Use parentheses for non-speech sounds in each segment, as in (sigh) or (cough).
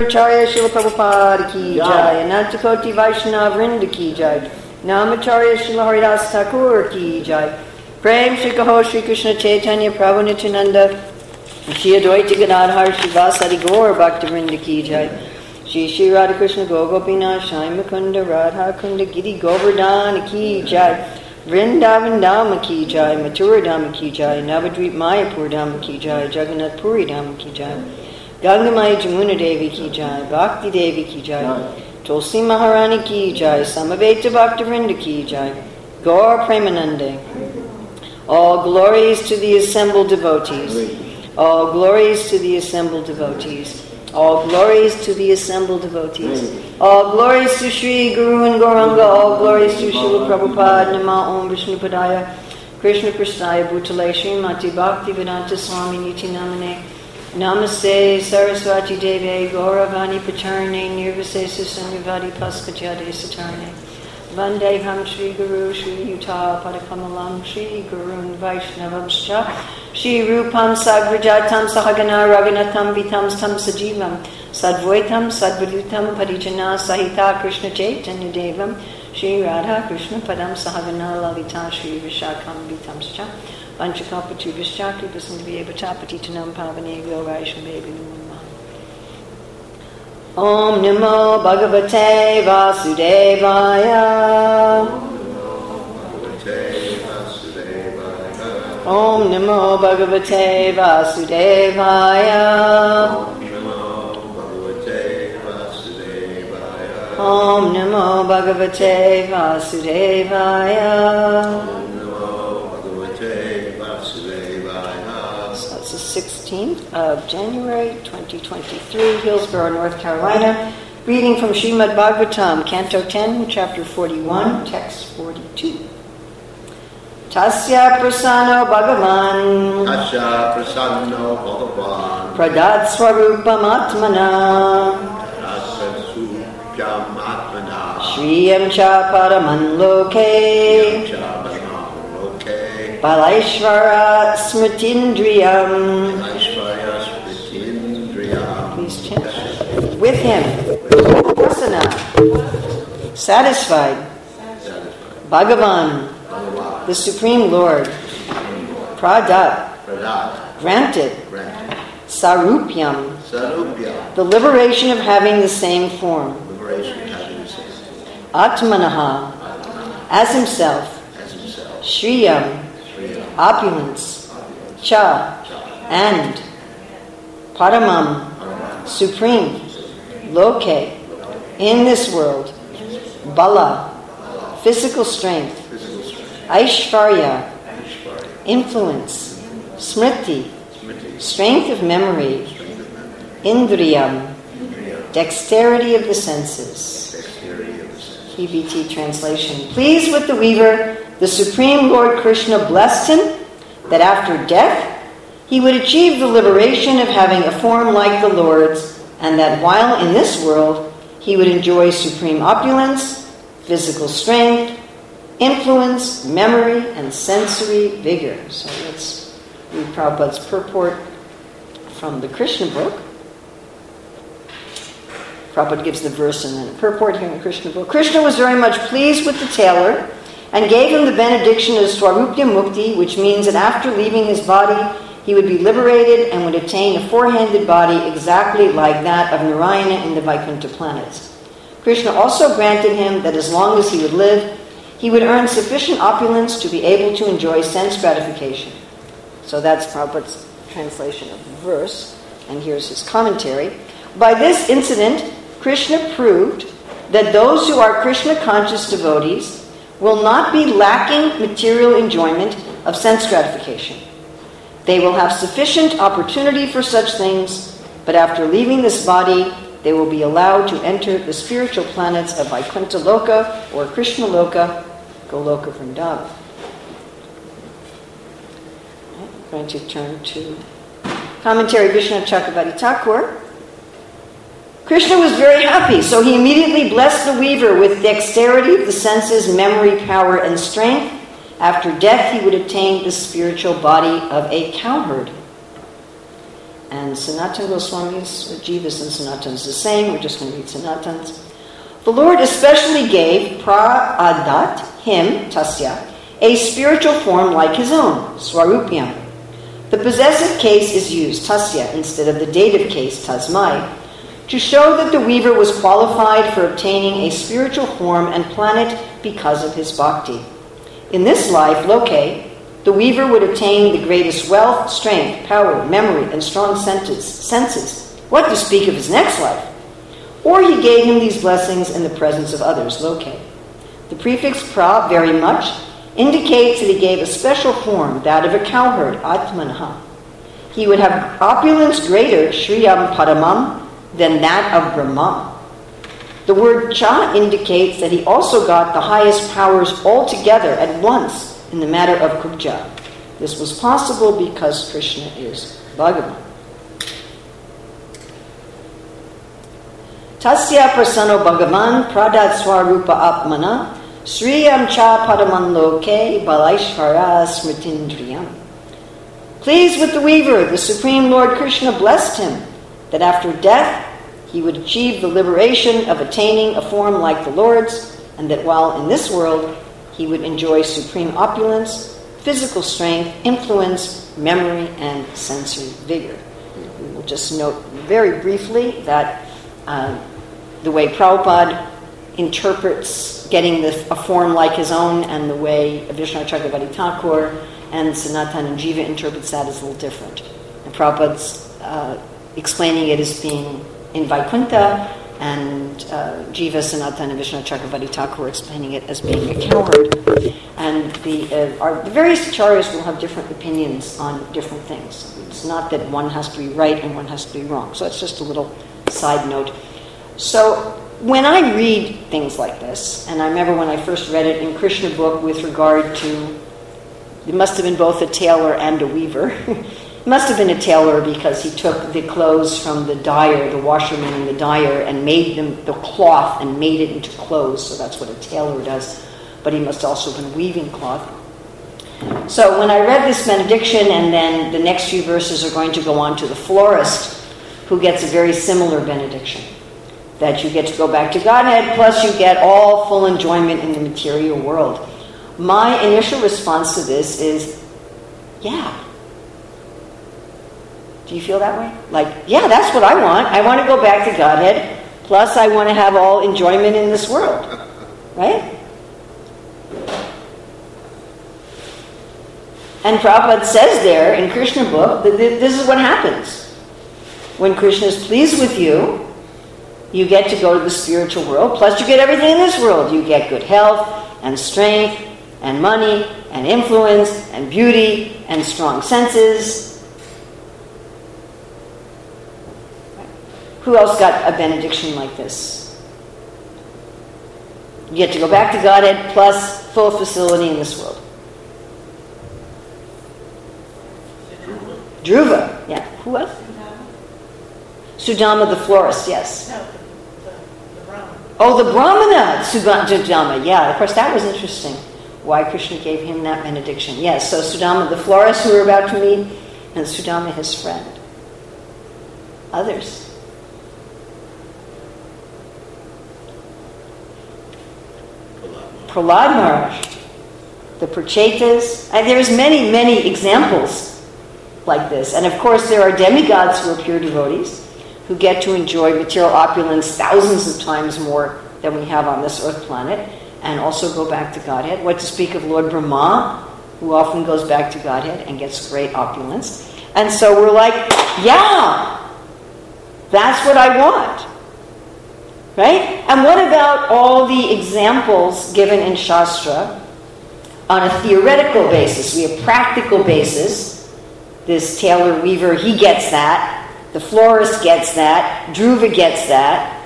Acharya Srila Prabhupada ki Jai. Anantakoti Vaishnav Vrinda ki jai, Namacharya Srila Haridas Thakur ki jai, Prem Shri Kaho Shri Krishna Chaitanya Prabhu Nityananda, Shri Advaita Gadadhar Shrivasadi Gaur Bhakta Vrinda ki jai, Shri Shri Radha Krishna Gogopinath Shyama Kunda Radha Kunda Giri Govardhan ki jai, Vrindavan Dhama ki jai, Mathura Dhama ki jai, Navadvip Mayapur Dhama ki jai, Jagannath Puri Dhama ki jai, Gangamai Jamuna Devi ki jai, Bhakti Devi ki jai, Tulsi Maharani ki jai, Samaveta Bhakta Vrinda ki jai, Gaur Premanande. All glories to the assembled devotees. All glories to the assembled devotees. All glories to the assembled devotees. All glories to Sri Guru and Gauranga. All glories to Srila Prabhupada. Nama Om Vishnu Padaya. Krishna Prasthaya Bhutale Srimati Bhakti Vedanta Swami Niti Namane. Namaste Saraswati Deve Gauravani Pacharne Nirvasesa Sanyavadi Paskajade Satarne. Vandeham Shri Guru Shri Yuta Padakamalam Shri Gurun Vaishnavamscha Shri Rupam Sagrajatam Sahagana Raghunatham Vitam Tam Sajivam Sadvaitam Sadvadutam Parijana Sahita Krishna Chaitanya Devam Shri Radha Krishna Padam Sahagana Lalita Shri Vishakam Vitamscha Vanchakapatu Vishchakri Vasandhavya Bhatapati Tanam Pavane Namo Om Namo Bhagavate Vasudevaya. Om Namo Bhagavate Vasudevaya. Om Namo Bhagavate Vasudevaya 16th of January 2023, Hillsborough, North Carolina. Reading from Srimad Bhagavatam, Canto 10, Chapter 41, Text 42. Tasya prasano bhagavan. Asha prasanno bhagavan. Pradad swarupam atmana shriyam cha paraman loke balaishvara smritindriyam With him, prasana, satisfied, Bhagavan, the Supreme Lord, Pradat, granted, Sarupyam, the liberation of having the same form, Atmanaha, as himself, Shriyam, opulence, Cha, and Paramam, supreme, Loke, in this world, Bala, physical strength, Aishvarya, influence, Smriti, strength of memory, Indriyam, indriya dexterity of the senses. dexterity of the senses BBT translation. Pleased with the weaver, the Supreme Lord Krishna blessed him that after death he would achieve the liberation of having a form like the Lord's, and that while in this world he would enjoy supreme opulence, physical strength, influence, memory, and sensory vigor. So let's read Prabhupada's purport from the Krishna book. Prabhupada gives the verse and then a purport here in the Krishna book. Krishna was very much pleased with the tailor and gave him the benediction of Swarupya Mukti, which means that after leaving his body, he would be liberated and would attain a four-handed body exactly like that of Narayana in the Vaikuntha planets. Krishna also granted him that as long as he would live, he would earn sufficient opulence to be able to enjoy sense gratification. So that's Prabhupada's translation of the verse, and here's his commentary. By this incident, Krishna proved that those who are Krishna conscious devotees will not be lacking material enjoyment of sense gratification. They will have sufficient opportunity for such things, but after leaving this body, they will be allowed to enter the spiritual planets of Vaikuntha Loka or Krishna Loka, Goloka Vrindavan. I'm going to turn to commentary Vishnu Chakravarti Thakur. Krishna was very happy, so he immediately blessed the weaver with dexterity of the senses, memory, power, and strength. After death, he would obtain the spiritual body of a cowherd. And Sanatan Goswami's, Jivas and Sanatans the same. We're just going to read Sanatans. The Lord especially gave Praadat, him, Tasya, a spiritual form like his own, Swarupyam. The possessive case is used, Tasya, instead of the dative case, Tasmai, to show that the weaver was qualified for obtaining a spiritual form and planet because of his bhakti. In this life, Loke, the weaver would attain the greatest wealth, strength, power, memory, and strong senses. What to speak of his next life? Or he gave him these blessings in the presence of others, Loke. The prefix pra, very much, indicates that he gave a special form, that of a cowherd, Atmanha. He would have opulence greater, Shriyam Paramam, than that of Brahma. The word cha indicates that he also got the highest powers altogether at once in the matter of Kubja. This was possible because Krishna is Bhagavan. Tasya prasano Bhagavan pradat swarupa apmana sriyam cha padaman loke balaishvara smritindriyam. Pleased with the weaver, the Supreme Lord Krishna blessed him that after death he would achieve the liberation of attaining a form like the Lord's, and that while in this world he would enjoy supreme opulence, physical strength, influence, memory, and sensory vigor. We will just note very briefly that uh, the way Prabhupada interprets getting the, a form like his own and the way Vishnu Chakravarti Thakur and Sanatan and Jiva interprets that is a little different. And Prabhupada's uh, explaining it as being in Vaikuntha, and uh, Jiva Sanatan and Vishnu Chakravarti Thakur explaining it as being a coward. And the, uh, our, the various acharyas will have different opinions on different things. It's not that one has to be right and one has to be wrong. So it's just a little side note. So when I read things like this, and I remember when I first read it in Krishna book with regard to, it must have been both a tailor and a weaver. (laughs) must have been a tailor because he took the clothes from the dyer, the washerman and the dyer, and made them the cloth and made it into clothes. So that's what a tailor does. But he must also have been weaving cloth. So when I read this benediction, and then the next few verses are going to go on to the florist, who gets a very similar benediction that you get to go back to Godhead, plus you get all full enjoyment in the material world. My initial response to this is, yeah. Do you feel that way? Like, yeah, that's what I want. I want to go back to Godhead, plus I want to have all enjoyment in this world. Right? And Prabhupada says there in Krishna book that this is what happens. When Krishna is pleased with you, you get to go to the spiritual world, plus you get everything in this world. You get good health and strength and money and influence and beauty and strong senses. Who else got a benediction like this? You get to go back to Godhead plus full facility in this world. Dhruva, yeah. Who else? Sudama the florist, yes. No, the, the, the. Oh, the Brahmana Sudama. Yeah, of course, that was interesting. Why Krishna gave him that benediction. Yes, so Sudama the florist who we're about to meet, and Sudama his friend. Others. Prahlad Maharaj, the Prachetas. And there's many, many examples like this. And of course, there are demigods who are pure devotees who get to enjoy material opulence thousands of times more than we have on this earth planet, and also go back to Godhead. What to speak of Lord Brahma, who often goes back to Godhead and gets great opulence. And so we're like, yeah, that's what I want. Right? And what about all the examples given in Shastra on a theoretical basis? We have practical basis. This tailor weaver, he gets that. The florist gets that. Dhruva gets that.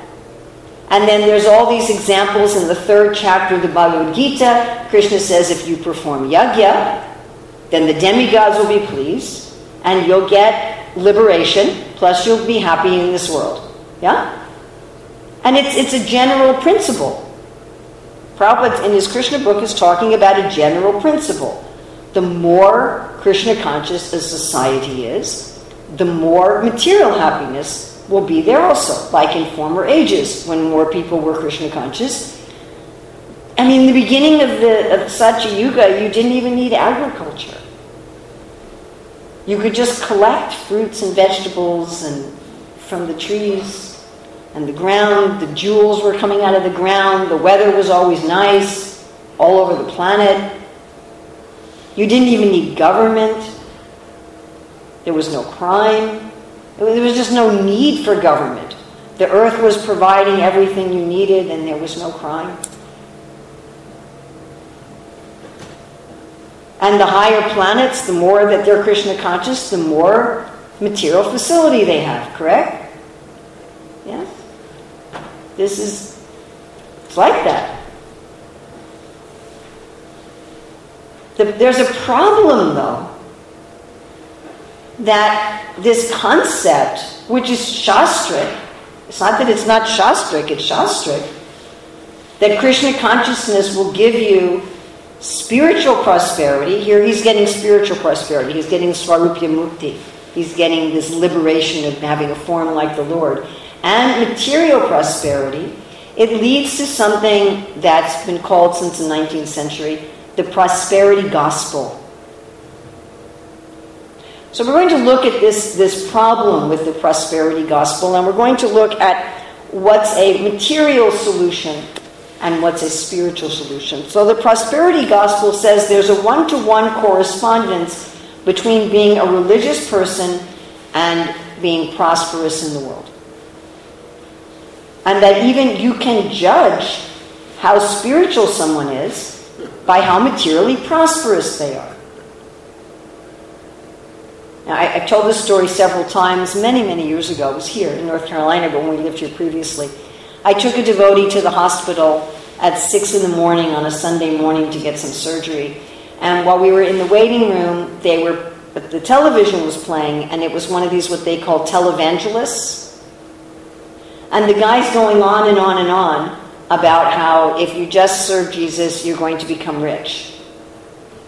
And then there's all these examples in the third chapter of the Bhagavad Gita. Krishna says if you perform yajna, then the demigods will be pleased, and you'll get liberation, plus you'll be happy in this world. Yeah? And it's, it's a general principle. Prabhupada in his Krishna book is talking about a general principle. The more Krishna conscious a society is, the more material happiness will be there also, like in former ages when more people were Krishna conscious. I mean, in the beginning of the of Satya Yuga, you didn't even need agriculture. You could just collect fruits and vegetables and from the trees and the ground. The jewels were coming out of the ground. The weather was always nice all over the planet. You didn't even need government. There was no crime. There was just no need for government. The earth was providing everything you needed, and there was no crime. And the higher planets, the more that they're Krishna conscious, the more material facility they have, correct? This is, it's like that. The, there's a problem, though, that this concept, which is Shastric, it's not that it's not Shastric, it's Shastric, that Krishna consciousness will give you spiritual prosperity. Here he's getting spiritual prosperity, he's getting Swarupya Mukti, he's getting this liberation of having a form like the Lord. And material prosperity, it leads to something that's been called since the 19th century the prosperity gospel. So we're going to look at this, this problem with the prosperity gospel, and we're going to look at what's a material solution and what's a spiritual solution. So the prosperity gospel says there's a one to one correspondence between being a religious person and being prosperous in the world. And that even you can judge how spiritual someone is by how materially prosperous they are. Now, I, have told this story several times, many, many years ago. It was here in North Carolina, but when we lived here previously. I took a devotee to the hospital at 6 in the morning on a Sunday morning to get some surgery. And while we were in the waiting room, they were the television was playing, and it was one of these what they call televangelists. And the guy's going on and on and on about how if you just serve Jesus, you're going to become rich.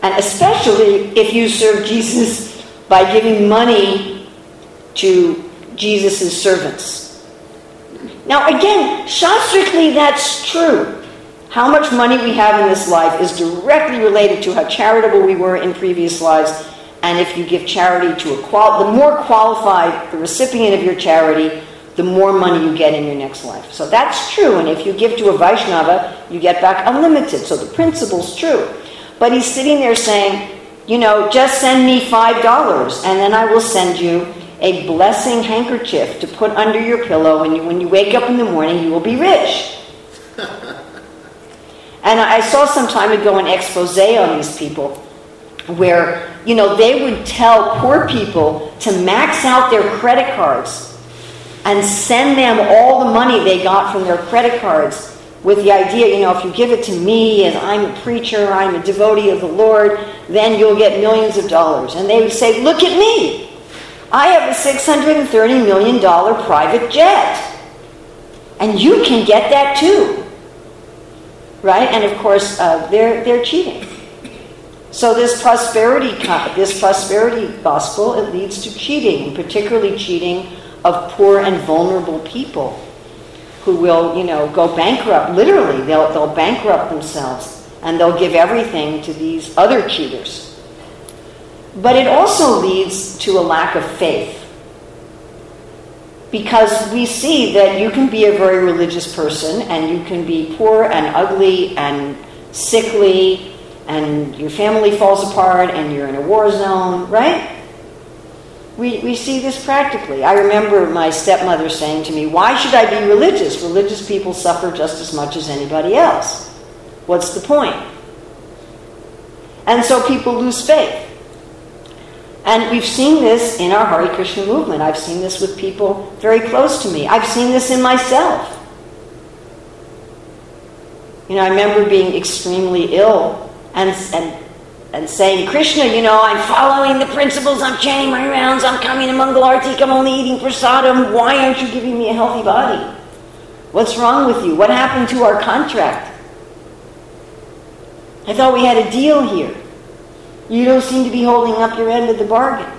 And especially if you serve Jesus by giving money to Jesus' servants. Now, again, shastrically, that's true. How much money we have in this life is directly related to how charitable we were in previous lives. And if you give charity to a qual, the more qualified the recipient of your charity, the more money you get in your next life. So that's true. And if you give to a Vaishnava, you get back unlimited. So the principle's true. But he's sitting there saying, you know, just send me $5 and then I will send you a blessing handkerchief to put under your pillow. And you, when you wake up in the morning, you will be rich. (laughs) and I saw some time ago an expose on these people where, you know, they would tell poor people to max out their credit cards and send them all the money they got from their credit cards with the idea, you know, if you give it to me and I'm a preacher, I'm a devotee of the Lord, then you'll get millions of dollars. And they would say, look at me. I have a $630 million private jet. And you can get that too. Right? And of course, uh, they're, they're cheating. So this prosperity, this prosperity gospel, it leads to cheating, particularly cheating of poor and vulnerable people who will, you know, go bankrupt. Literally, they'll, they'll bankrupt themselves and they'll give everything to these other cheaters. But it also leads to a lack of faith. Because we see that you can be a very religious person and you can be poor and ugly and sickly and your family falls apart and you're in a war zone, right? We, we see this practically. I remember my stepmother saying to me, Why should I be religious? Religious people suffer just as much as anybody else. What's the point? And so people lose faith. And we've seen this in our Hare Krishna movement. I've seen this with people very close to me. I've seen this in myself. You know, I remember being extremely ill and, and and saying, Krishna, you know, I'm following the principles, I'm chanting my rounds, I'm coming to Mangalartik, I'm only eating prasadam. Why aren't you giving me a healthy body? What's wrong with you? What happened to our contract? I thought we had a deal here. You don't seem to be holding up your end of the bargain.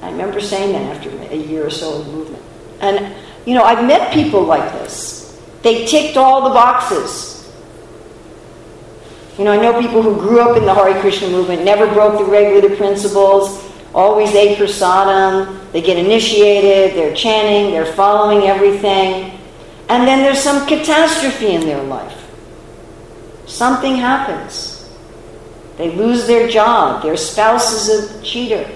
I remember saying that after a year or so of movement. And, you know, I've met people like this. They ticked all the boxes. You know, I know people who grew up in the Hare Krishna movement, never broke the regulative principles, always ate prasadam, they get initiated, they're chanting, they're following everything. And then there's some catastrophe in their life. Something happens. They lose their job, their spouse is a cheater.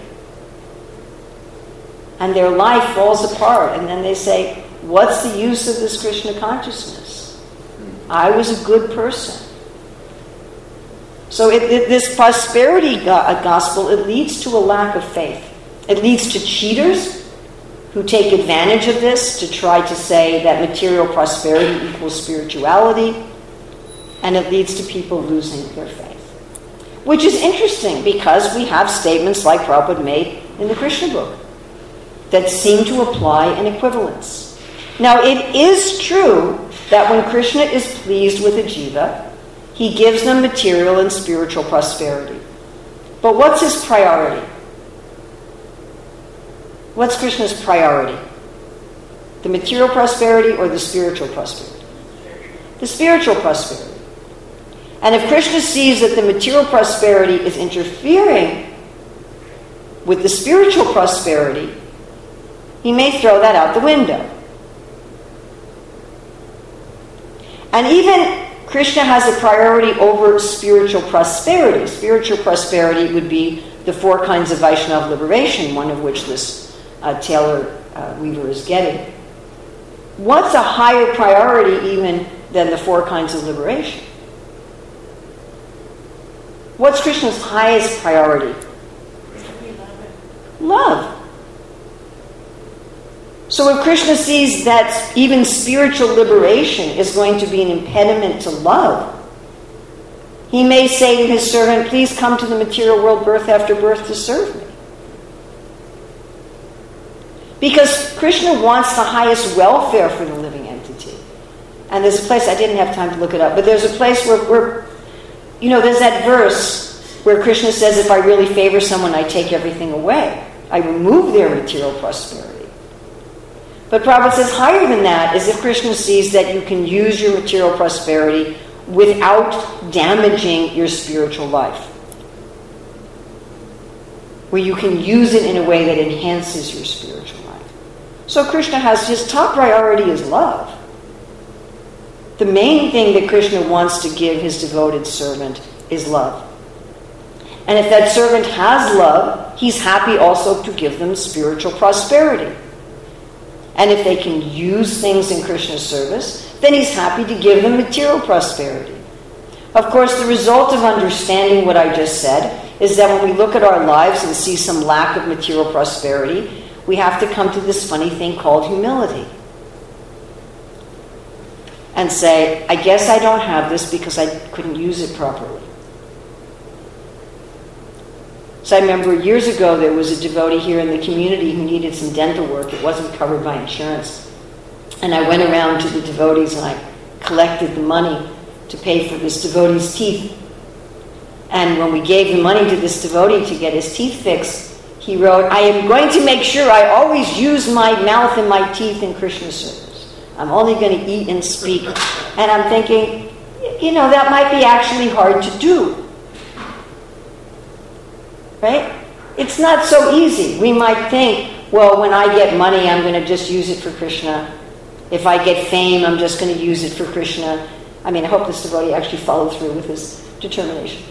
And their life falls apart. And then they say, What's the use of this Krishna consciousness? I was a good person. So it, it, this prosperity go- uh, gospel, it leads to a lack of faith. It leads to cheaters who take advantage of this to try to say that material prosperity equals spirituality, and it leads to people losing their faith. Which is interesting because we have statements like Prabhupada made in the Krishna book that seem to apply an equivalence. Now, it is true that when Krishna is pleased with a jiva, he gives them material and spiritual prosperity. But what's his priority? What's Krishna's priority? The material prosperity or the spiritual prosperity? The spiritual prosperity. And if Krishna sees that the material prosperity is interfering with the spiritual prosperity, he may throw that out the window. And even Krishna has a priority over spiritual prosperity. Spiritual prosperity would be the four kinds of Vaishnava liberation, one of which this uh, Taylor uh, Weaver is getting. What's a higher priority even than the four kinds of liberation? What's Krishna's highest priority? Love. So if Krishna sees that even spiritual liberation is going to be an impediment to love, he may say to his servant, Please come to the material world birth after birth to serve me. Because Krishna wants the highest welfare for the living entity. And there's a place, I didn't have time to look it up, but there's a place where, where you know, there's that verse where Krishna says, If I really favor someone, I take everything away. I remove their material prosperity. But Prabhupada says higher than that is if Krishna sees that you can use your material prosperity without damaging your spiritual life. Where you can use it in a way that enhances your spiritual life. So Krishna has his top priority is love. The main thing that Krishna wants to give his devoted servant is love. And if that servant has love, he's happy also to give them spiritual prosperity. And if they can use things in Krishna's service, then he's happy to give them material prosperity. Of course, the result of understanding what I just said is that when we look at our lives and see some lack of material prosperity, we have to come to this funny thing called humility. And say, I guess I don't have this because I couldn't use it properly. So I remember years ago there was a devotee here in the community who needed some dental work. It wasn't covered by insurance. And I went around to the devotees and I collected the money to pay for this devotee's teeth. And when we gave the money to this devotee to get his teeth fixed, he wrote, I am going to make sure I always use my mouth and my teeth in Krishna service. I'm only going to eat and speak. And I'm thinking, you know, that might be actually hard to do. Right? It's not so easy. We might think, well, when I get money, I'm going to just use it for Krishna. If I get fame, I'm just going to use it for Krishna. I mean, I hope this devotee actually followed through with his determination.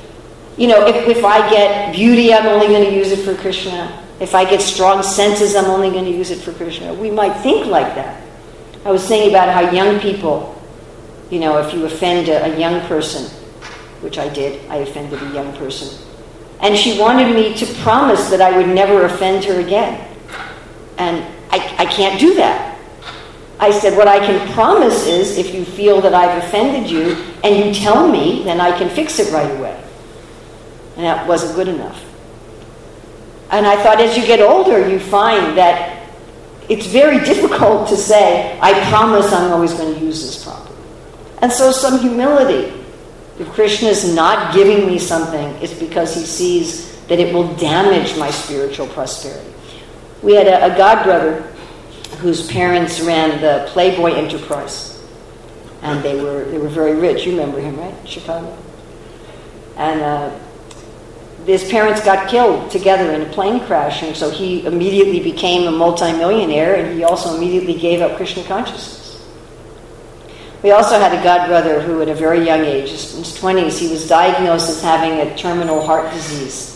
You know, if, if I get beauty, I'm only going to use it for Krishna. If I get strong senses, I'm only going to use it for Krishna. We might think like that. I was saying about how young people, you know, if you offend a, a young person, which I did, I offended a young person, and she wanted me to promise that I would never offend her again. And I, I can't do that. I said, What I can promise is if you feel that I've offended you and you tell me, then I can fix it right away. And that wasn't good enough. And I thought as you get older, you find that it's very difficult to say, I promise I'm always going to use this properly. And so some humility. If Krishna is not giving me something, it's because he sees that it will damage my spiritual prosperity. We had a, a godbrother whose parents ran the Playboy Enterprise, and they were they were very rich. You remember him, right? Chicago. And uh, his parents got killed together in a plane crash, and so he immediately became a multimillionaire, and he also immediately gave up Krishna consciousness. We also had a godbrother who, at a very young age, in his 20s, he was diagnosed as having a terminal heart disease.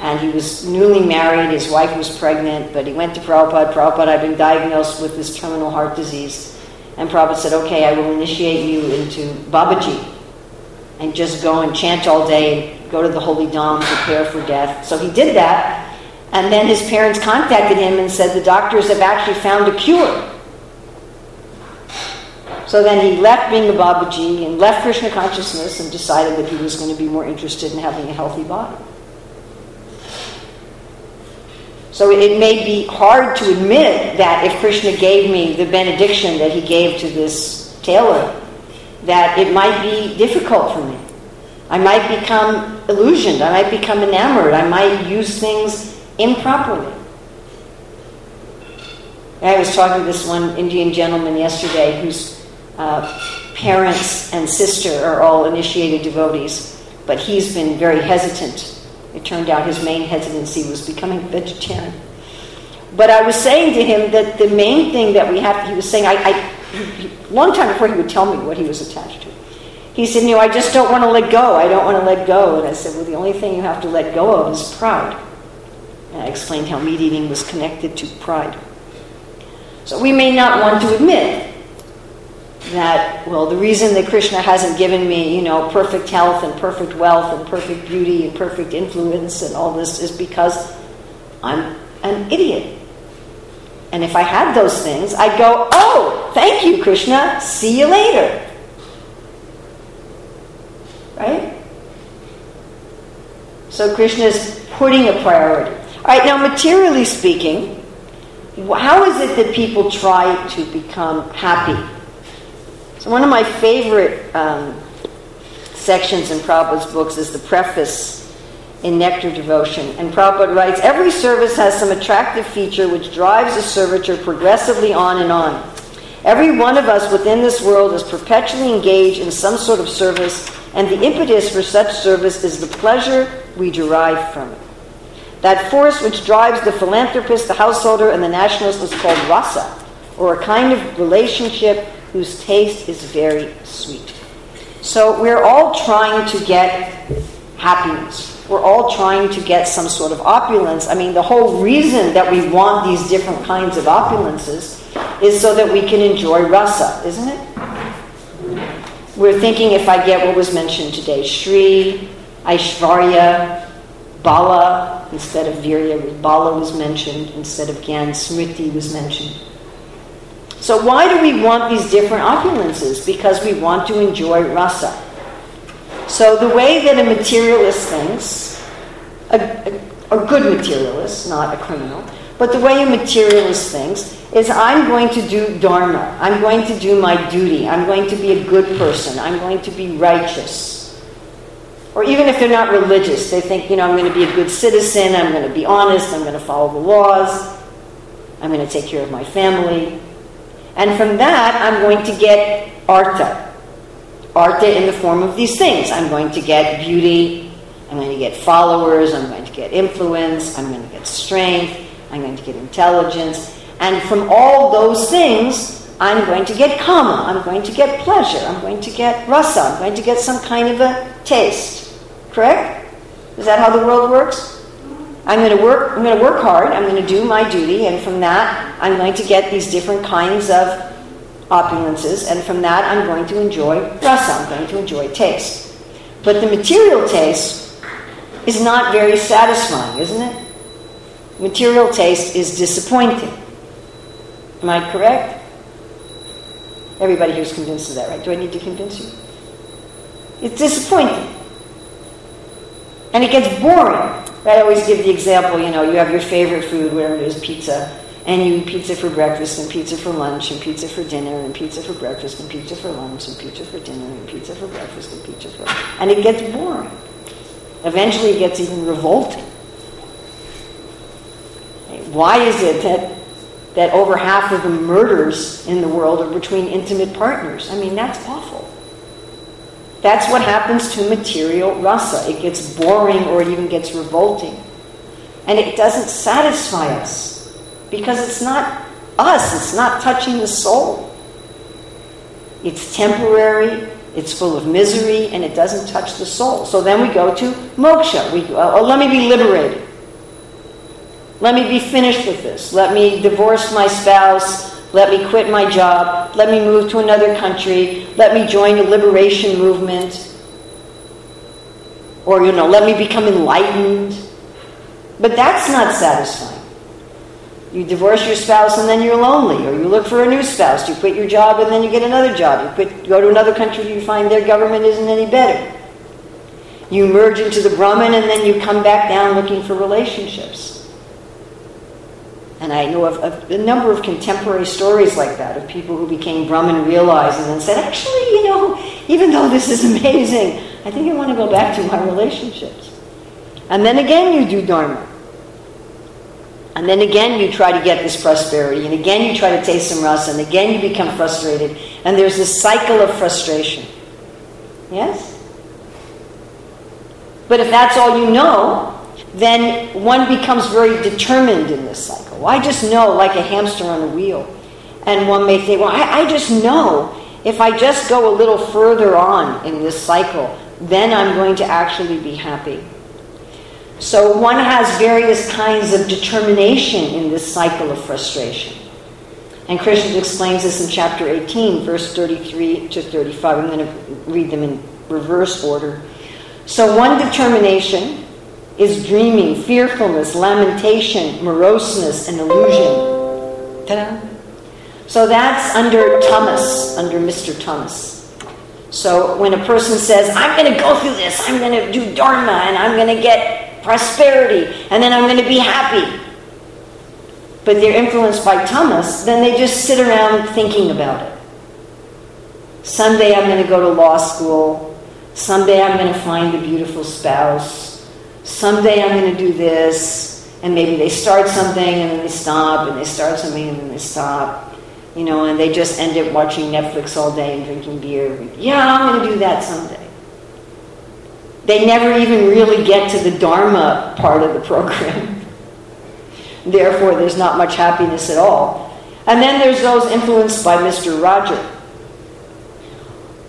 And he was newly married, his wife was pregnant, but he went to Prabhupada. Prabhupada, I've been diagnosed with this terminal heart disease. And Prabhupada said, Okay, I will initiate you into Babaji. And just go and chant all day go to the holy dham, prepare for death. So he did that. And then his parents contacted him and said, The doctors have actually found a cure. So then he left being a Babaji and left Krishna consciousness and decided that he was going to be more interested in having a healthy body. So it may be hard to admit that if Krishna gave me the benediction that he gave to this tailor, that it might be difficult for me. I might become illusioned. I might become enamored. I might use things improperly. I was talking to this one Indian gentleman yesterday whose uh, parents and sister are all initiated devotees, but he's been very hesitant it turned out his main hesitancy was becoming vegetarian. But I was saying to him that the main thing that we have, he was saying, I, I long time before he would tell me what he was attached to. He said, you know, I just don't want to let go. I don't want to let go. And I said, well, the only thing you have to let go of is pride. And I explained how meat eating was connected to pride. So we may not want to admit that, well, the reason that Krishna hasn't given me, you know, perfect health and perfect wealth and perfect beauty and perfect influence and all this is because I'm an idiot. And if I had those things, I'd go, oh, thank you, Krishna, see you later. Right? So Krishna is putting a priority. All right, now, materially speaking, how is it that people try to become happy? So, one of my favorite um, sections in Prabhupada's books is the preface in Nectar Devotion. And Prabhupada writes Every service has some attractive feature which drives the servitor progressively on and on. Every one of us within this world is perpetually engaged in some sort of service, and the impetus for such service is the pleasure we derive from it. That force which drives the philanthropist, the householder, and the nationalist is called rasa, or a kind of relationship whose taste is very sweet. So we're all trying to get happiness. We're all trying to get some sort of opulence. I mean, the whole reason that we want these different kinds of opulences is so that we can enjoy rasa, isn't it? We're thinking if I get what was mentioned today, Shri, Aishvarya, Bala, instead of Virya, Bala was mentioned, instead of Gyan, Smriti was mentioned. So, why do we want these different opulences? Because we want to enjoy rasa. So, the way that a materialist thinks, a, a, a good materialist, not a criminal, but the way a materialist thinks is I'm going to do dharma. I'm going to do my duty. I'm going to be a good person. I'm going to be righteous. Or even if they're not religious, they think, you know, I'm going to be a good citizen. I'm going to be honest. I'm going to follow the laws. I'm going to take care of my family. And from that, I'm going to get artha. Artha in the form of these things. I'm going to get beauty. I'm going to get followers. I'm going to get influence. I'm going to get strength. I'm going to get intelligence. And from all those things, I'm going to get kama. I'm going to get pleasure. I'm going to get rasa. I'm going to get some kind of a taste. Correct? Is that how the world works? I'm going to work. I'm going to work hard. I'm going to do my duty, and from that, I'm going to get these different kinds of opulences, and from that, I'm going to enjoy rasa. I'm going to enjoy taste. But the material taste is not very satisfying, isn't it? Material taste is disappointing. Am I correct? Everybody here is convinced of that, right? Do I need to convince you? It's disappointing. And it gets boring. I always give the example, you know, you have your favorite food, whatever it is, pizza, and you eat pizza for breakfast and pizza for lunch and pizza for dinner and pizza for breakfast and pizza for lunch and pizza for dinner and pizza for breakfast and pizza for. And it gets boring. Eventually it gets even revolting. Why is it that, that over half of the murders in the world are between intimate partners? I mean, that's awful. That's what happens to material rasa. It gets boring or it even gets revolting. And it doesn't satisfy us because it's not us, it's not touching the soul. It's temporary, it's full of misery, and it doesn't touch the soul. So then we go to moksha. We, oh, let me be liberated. Let me be finished with this. Let me divorce my spouse. Let me quit my job. Let me move to another country. Let me join a liberation movement. Or, you know, let me become enlightened. But that's not satisfying. You divorce your spouse and then you're lonely, or you look for a new spouse. You quit your job and then you get another job. You quit, go to another country, you find their government isn't any better. You merge into the Brahman and then you come back down looking for relationships. And I know of, of, a number of contemporary stories like that of people who became Brahman realized and then said, actually, you know, even though this is (laughs) amazing, I think I want to go back to my relationships. And then again, you do Dharma. And then again, you try to get this prosperity. And again, you try to taste some rasa. And again, you become frustrated. And there's this cycle of frustration. Yes? But if that's all you know, then one becomes very determined in this cycle. I just know, like a hamster on a wheel. And one may think, well, I, I just know if I just go a little further on in this cycle, then I'm going to actually be happy. So one has various kinds of determination in this cycle of frustration. And Krishna explains this in chapter 18, verse 33 to 35. I'm going to read them in reverse order. So one determination is dreaming, fearfulness, lamentation, moroseness, and illusion. Ta-da. So that's under Tamas, under Mr. Tamas. So when a person says, I'm going to go through this, I'm going to do Dharma, and I'm going to get prosperity, and then I'm going to be happy. But they're influenced by Tamas, then they just sit around thinking about it. Someday I'm going to go to law school. Someday I'm going to find a beautiful spouse someday I'm going to do this, and maybe they start something and then they stop, and they start something and then they stop, you know, and they just end up watching Netflix all day and drinking beer. Yeah, I'm going to do that someday. They never even really get to the Dharma part of the program. (laughs) Therefore, there's not much happiness at all. And then there's those influenced by Mr. Raja.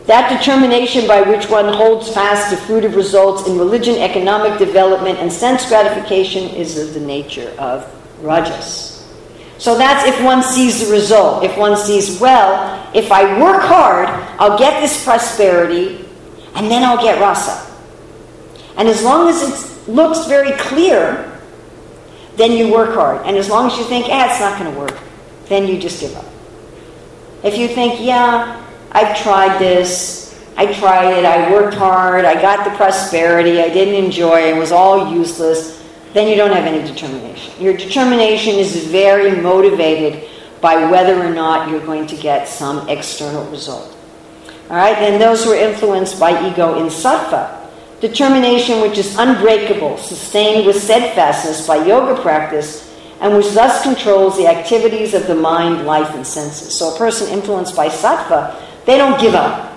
That determination by which one holds fast to fruitive results in religion, economic development, and sense gratification is of the nature of rajas. So that's if one sees the result. If one sees, well, if I work hard, I'll get this prosperity, and then I'll get rasa. And as long as it looks very clear, then you work hard. And as long as you think, ah, it's not going to work, then you just give up. If you think, yeah, I've tried this. I tried it. I worked hard. I got the prosperity. I didn't enjoy it. Was all useless. Then you don't have any determination. Your determination is very motivated by whether or not you're going to get some external result. All right, then those who are influenced by ego in sattva, determination which is unbreakable, sustained with steadfastness by yoga practice, and which thus controls the activities of the mind, life, and senses. So a person influenced by sattva they don't give up.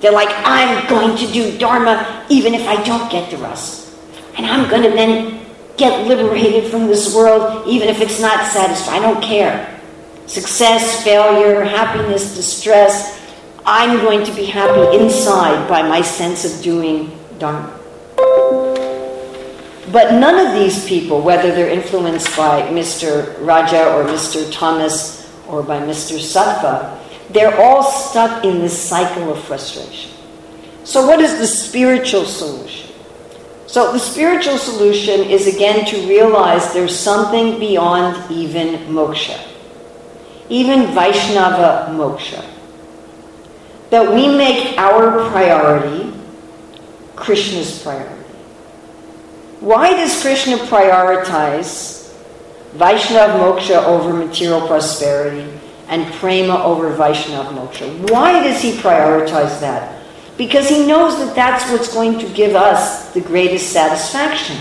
They're like, I'm going to do Dharma even if I don't get the rasa. And I'm going to then get liberated from this world even if it's not satisfied. I don't care. Success, failure, happiness, distress. I'm going to be happy inside by my sense of doing Dharma. But none of these people, whether they're influenced by Mr. Raja or Mr. Tamas or by Mr. Sattva, they're all stuck in this cycle of frustration. So, what is the spiritual solution? So, the spiritual solution is again to realize there's something beyond even moksha, even Vaishnava moksha. That we make our priority Krishna's priority. Why does Krishna prioritize Vaishnava moksha over material prosperity? And prema over Vaishnava moksha. Why does he prioritize that? Because he knows that that's what's going to give us the greatest satisfaction.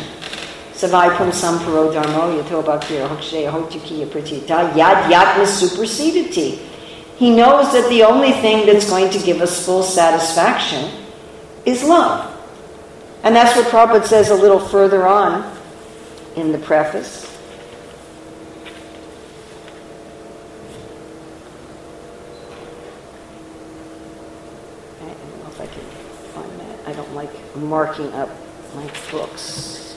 Savai pum paro dharmo yato hotuki pratita yad yatma. He knows that the only thing that's going to give us full satisfaction is love. And that's what Prabhupada says a little further on in the preface. I don't know if I can find that. I don't like marking up my books.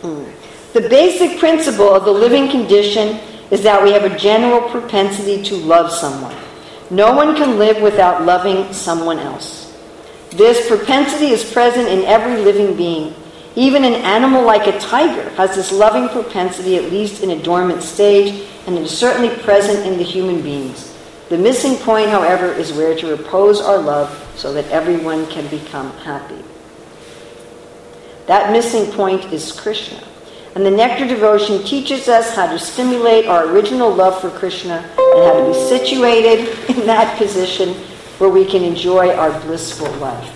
Hmm. The basic principle of the living condition is that we have a general propensity to love someone. No one can live without loving someone else. This propensity is present in every living being. Even an animal like a tiger has this loving propensity, at least in a dormant stage, and it is certainly present in the human beings. The missing point, however, is where to repose our love so that everyone can become happy. That missing point is Krishna. And the Nectar Devotion teaches us how to stimulate our original love for Krishna and how to be situated (laughs) in that position where we can enjoy our blissful life.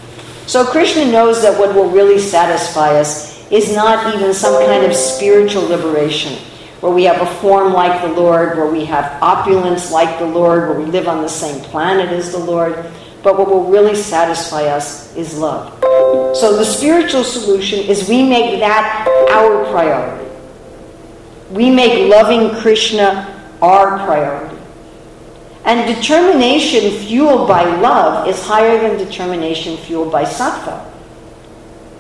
So Krishna knows that what will really satisfy us is not even some kind of spiritual liberation, where we have a form like the Lord, where we have opulence like the Lord, where we live on the same planet as the Lord, but what will really satisfy us is love. So the spiritual solution is we make that our priority. We make loving Krishna our priority. And determination fueled by love is higher than determination fueled by sattva.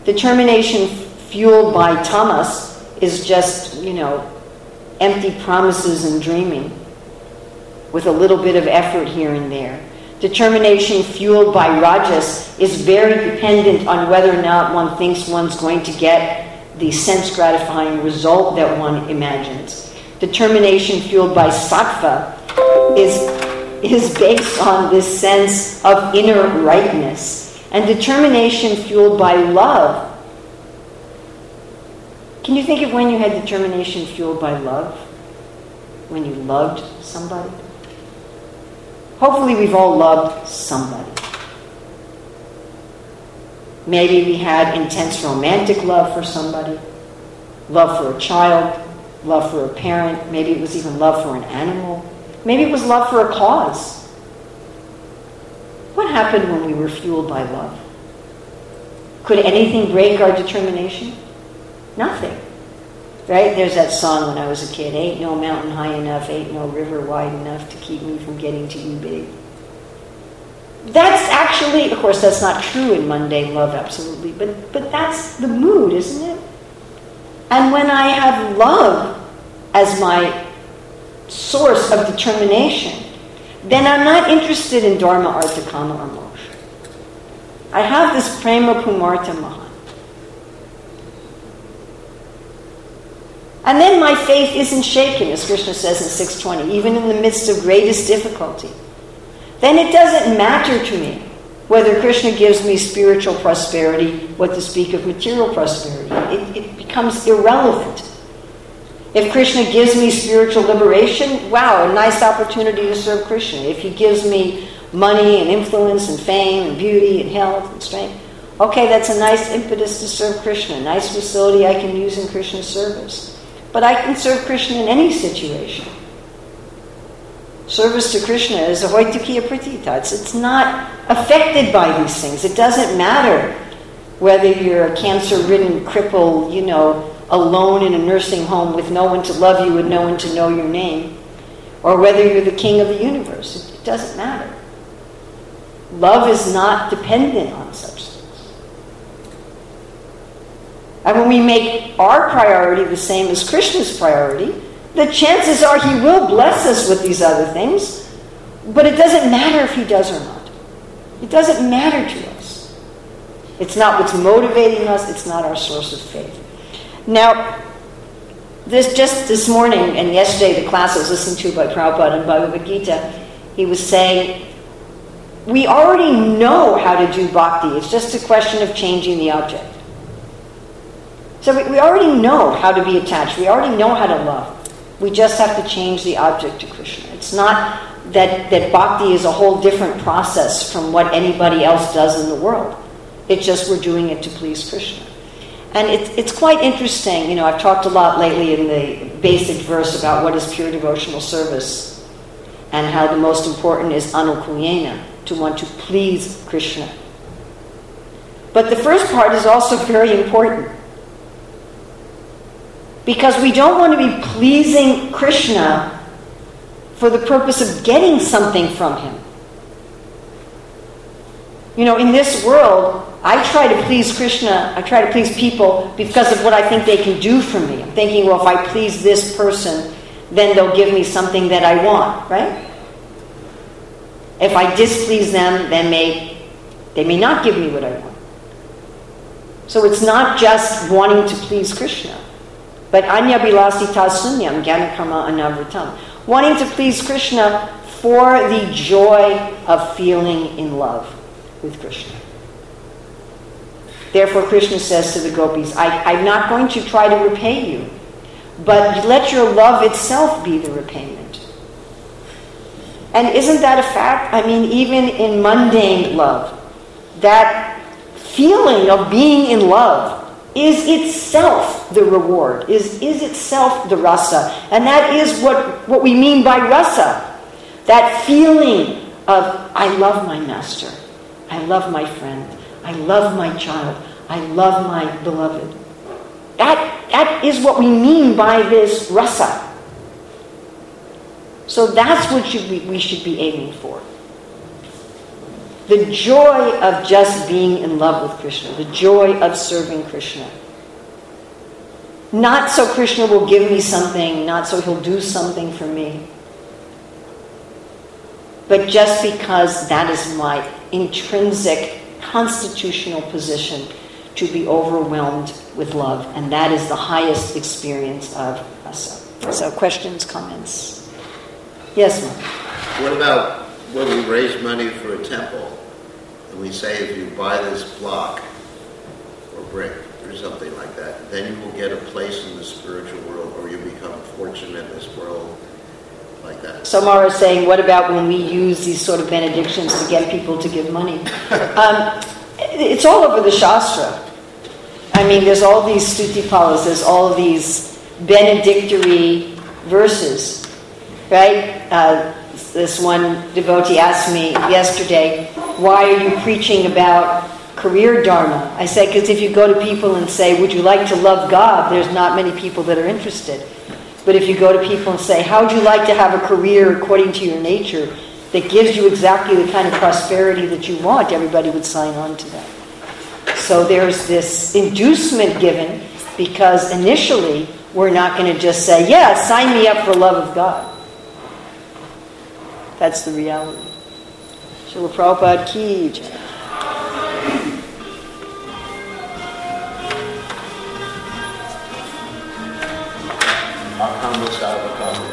Determination fueled by tamas is just, you know, empty promises and dreaming with a little bit of effort here and there. Determination fueled by rajas is very dependent on whether or not one thinks one's going to get the sense gratifying result that one imagines. Determination fueled by sattva is, is based on this sense of inner rightness. And determination fueled by love. Can you think of when you had determination fueled by love? When you loved somebody? Hopefully, we've all loved somebody. Maybe we had intense romantic love for somebody, love for a child, love for a parent. Maybe it was even love for an animal. Maybe it was love for a cause. What happened when we were fueled by love? Could anything break our determination? Nothing. Right? There's that song when I was a kid Ain't no mountain high enough, ain't no river wide enough to keep me from getting to you big. That's actually, of course, that's not true in mundane love, absolutely, but, but that's the mood, isn't it? And when I have love as my source of determination, then I'm not interested in Dharma, Artha, Kama, or Moksha. I have this Prema Pumartha Maha. And then my faith isn't shaken, as Krishna says in 620, even in the midst of greatest difficulty. Then it doesn't matter to me whether Krishna gives me spiritual prosperity, what to speak of material prosperity. It, it becomes irrelevant. If Krishna gives me spiritual liberation, wow, a nice opportunity to serve Krishna. If he gives me money and influence and fame and beauty and health and strength, okay, that's a nice impetus to serve Krishna, a nice facility I can use in Krishna's service. But I can serve Krishna in any situation. Service to Krishna is a ahaituky apratihata. It's, it's not affected by these things. It doesn't matter whether you're a cancer ridden cripple, you know, alone in a nursing home with no one to love you and no one to know your name, or whether you're the king of the universe. It, it doesn't matter. Love is not dependent on such things. And when we make our priority the same as Krishna's priority, the chances are he will bless us with these other things, but it doesn't matter if he does or not. It doesn't matter to us. It's not what's motivating us, it's not our source of faith. Now, this just this morning and yesterday, the class I was listening to by Prabhupada and Bhagavad Gita, he was saying, we already know how to do bhakti. It's just a question of changing the object. So we, we already know how to be attached. We already know how to love. We just have to change the object to Krishna. It's not that, that bhakti is a whole different process from what anybody else does in the world. It's just we're doing it to please Krishna. And it's, it's quite interesting. You know, I've talked a lot lately in the basic verse about what is pure devotional service and how the most important is anukulyena, to want to please Krishna. But the first part is also very important. Because we don't want to be pleasing Krishna for the purpose of getting something from him. You know, in this world, I try to please Krishna, I try to please people because of what I think they can do for me. I'm thinking, well, if I please this person, then they'll give me something that I want, right? If I displease them, then may, they may not give me what I want. So it's not just wanting to please Krishna, but anyabhilasita-sunyam karma anavritam. Wanting to please Krishna for the joy of feeling in love with Krishna. Therefore, Krishna says to the gopis, I, am not going to try to repay you, but let your love itself be the repayment. And isn't that a fact? I mean, even in mundane love, that feeling of being in love is itself the reward, is, is itself the rasa. And that is what, what we mean by rasa. That feeling of, I love my master, I love my friend, I love my child. I love my beloved. That, that is what we mean by this rasa. So that's what should we, we should be aiming for. The joy of just being in love with Krishna, the joy of serving Krishna. Not so Krishna will give me something, not so he'll do something for me, but just because that is my intrinsic constitutional position to be overwhelmed with love, and that is the highest experience of rasa. So, questions, comments? Yes, ma'am. What about when we raise money for a temple, and we say if you buy this block or brick or something like that, then you will get a place in the spiritual world, or you become fortunate in this world like that. Samara is saying, what about when we use these sort of benedictions to get people to give money? (laughs) um, it's all over the Shastra. I mean, there's all these stutipalas, there's all these benedictory verses, right? Uh, this one devotee asked me yesterday, why are you preaching about career dharma? I say, because if you go to people and say, would you like to love God, there's not many people that are interested. But if you go to people and say, how would you like to have a career according to your nature that gives you exactly the kind of prosperity that you want, everybody would sign on to that. So there's this inducement given because initially we're not going to just say, yeah, sign me up for love of God. That's the reality. Srila Prabhupada ki How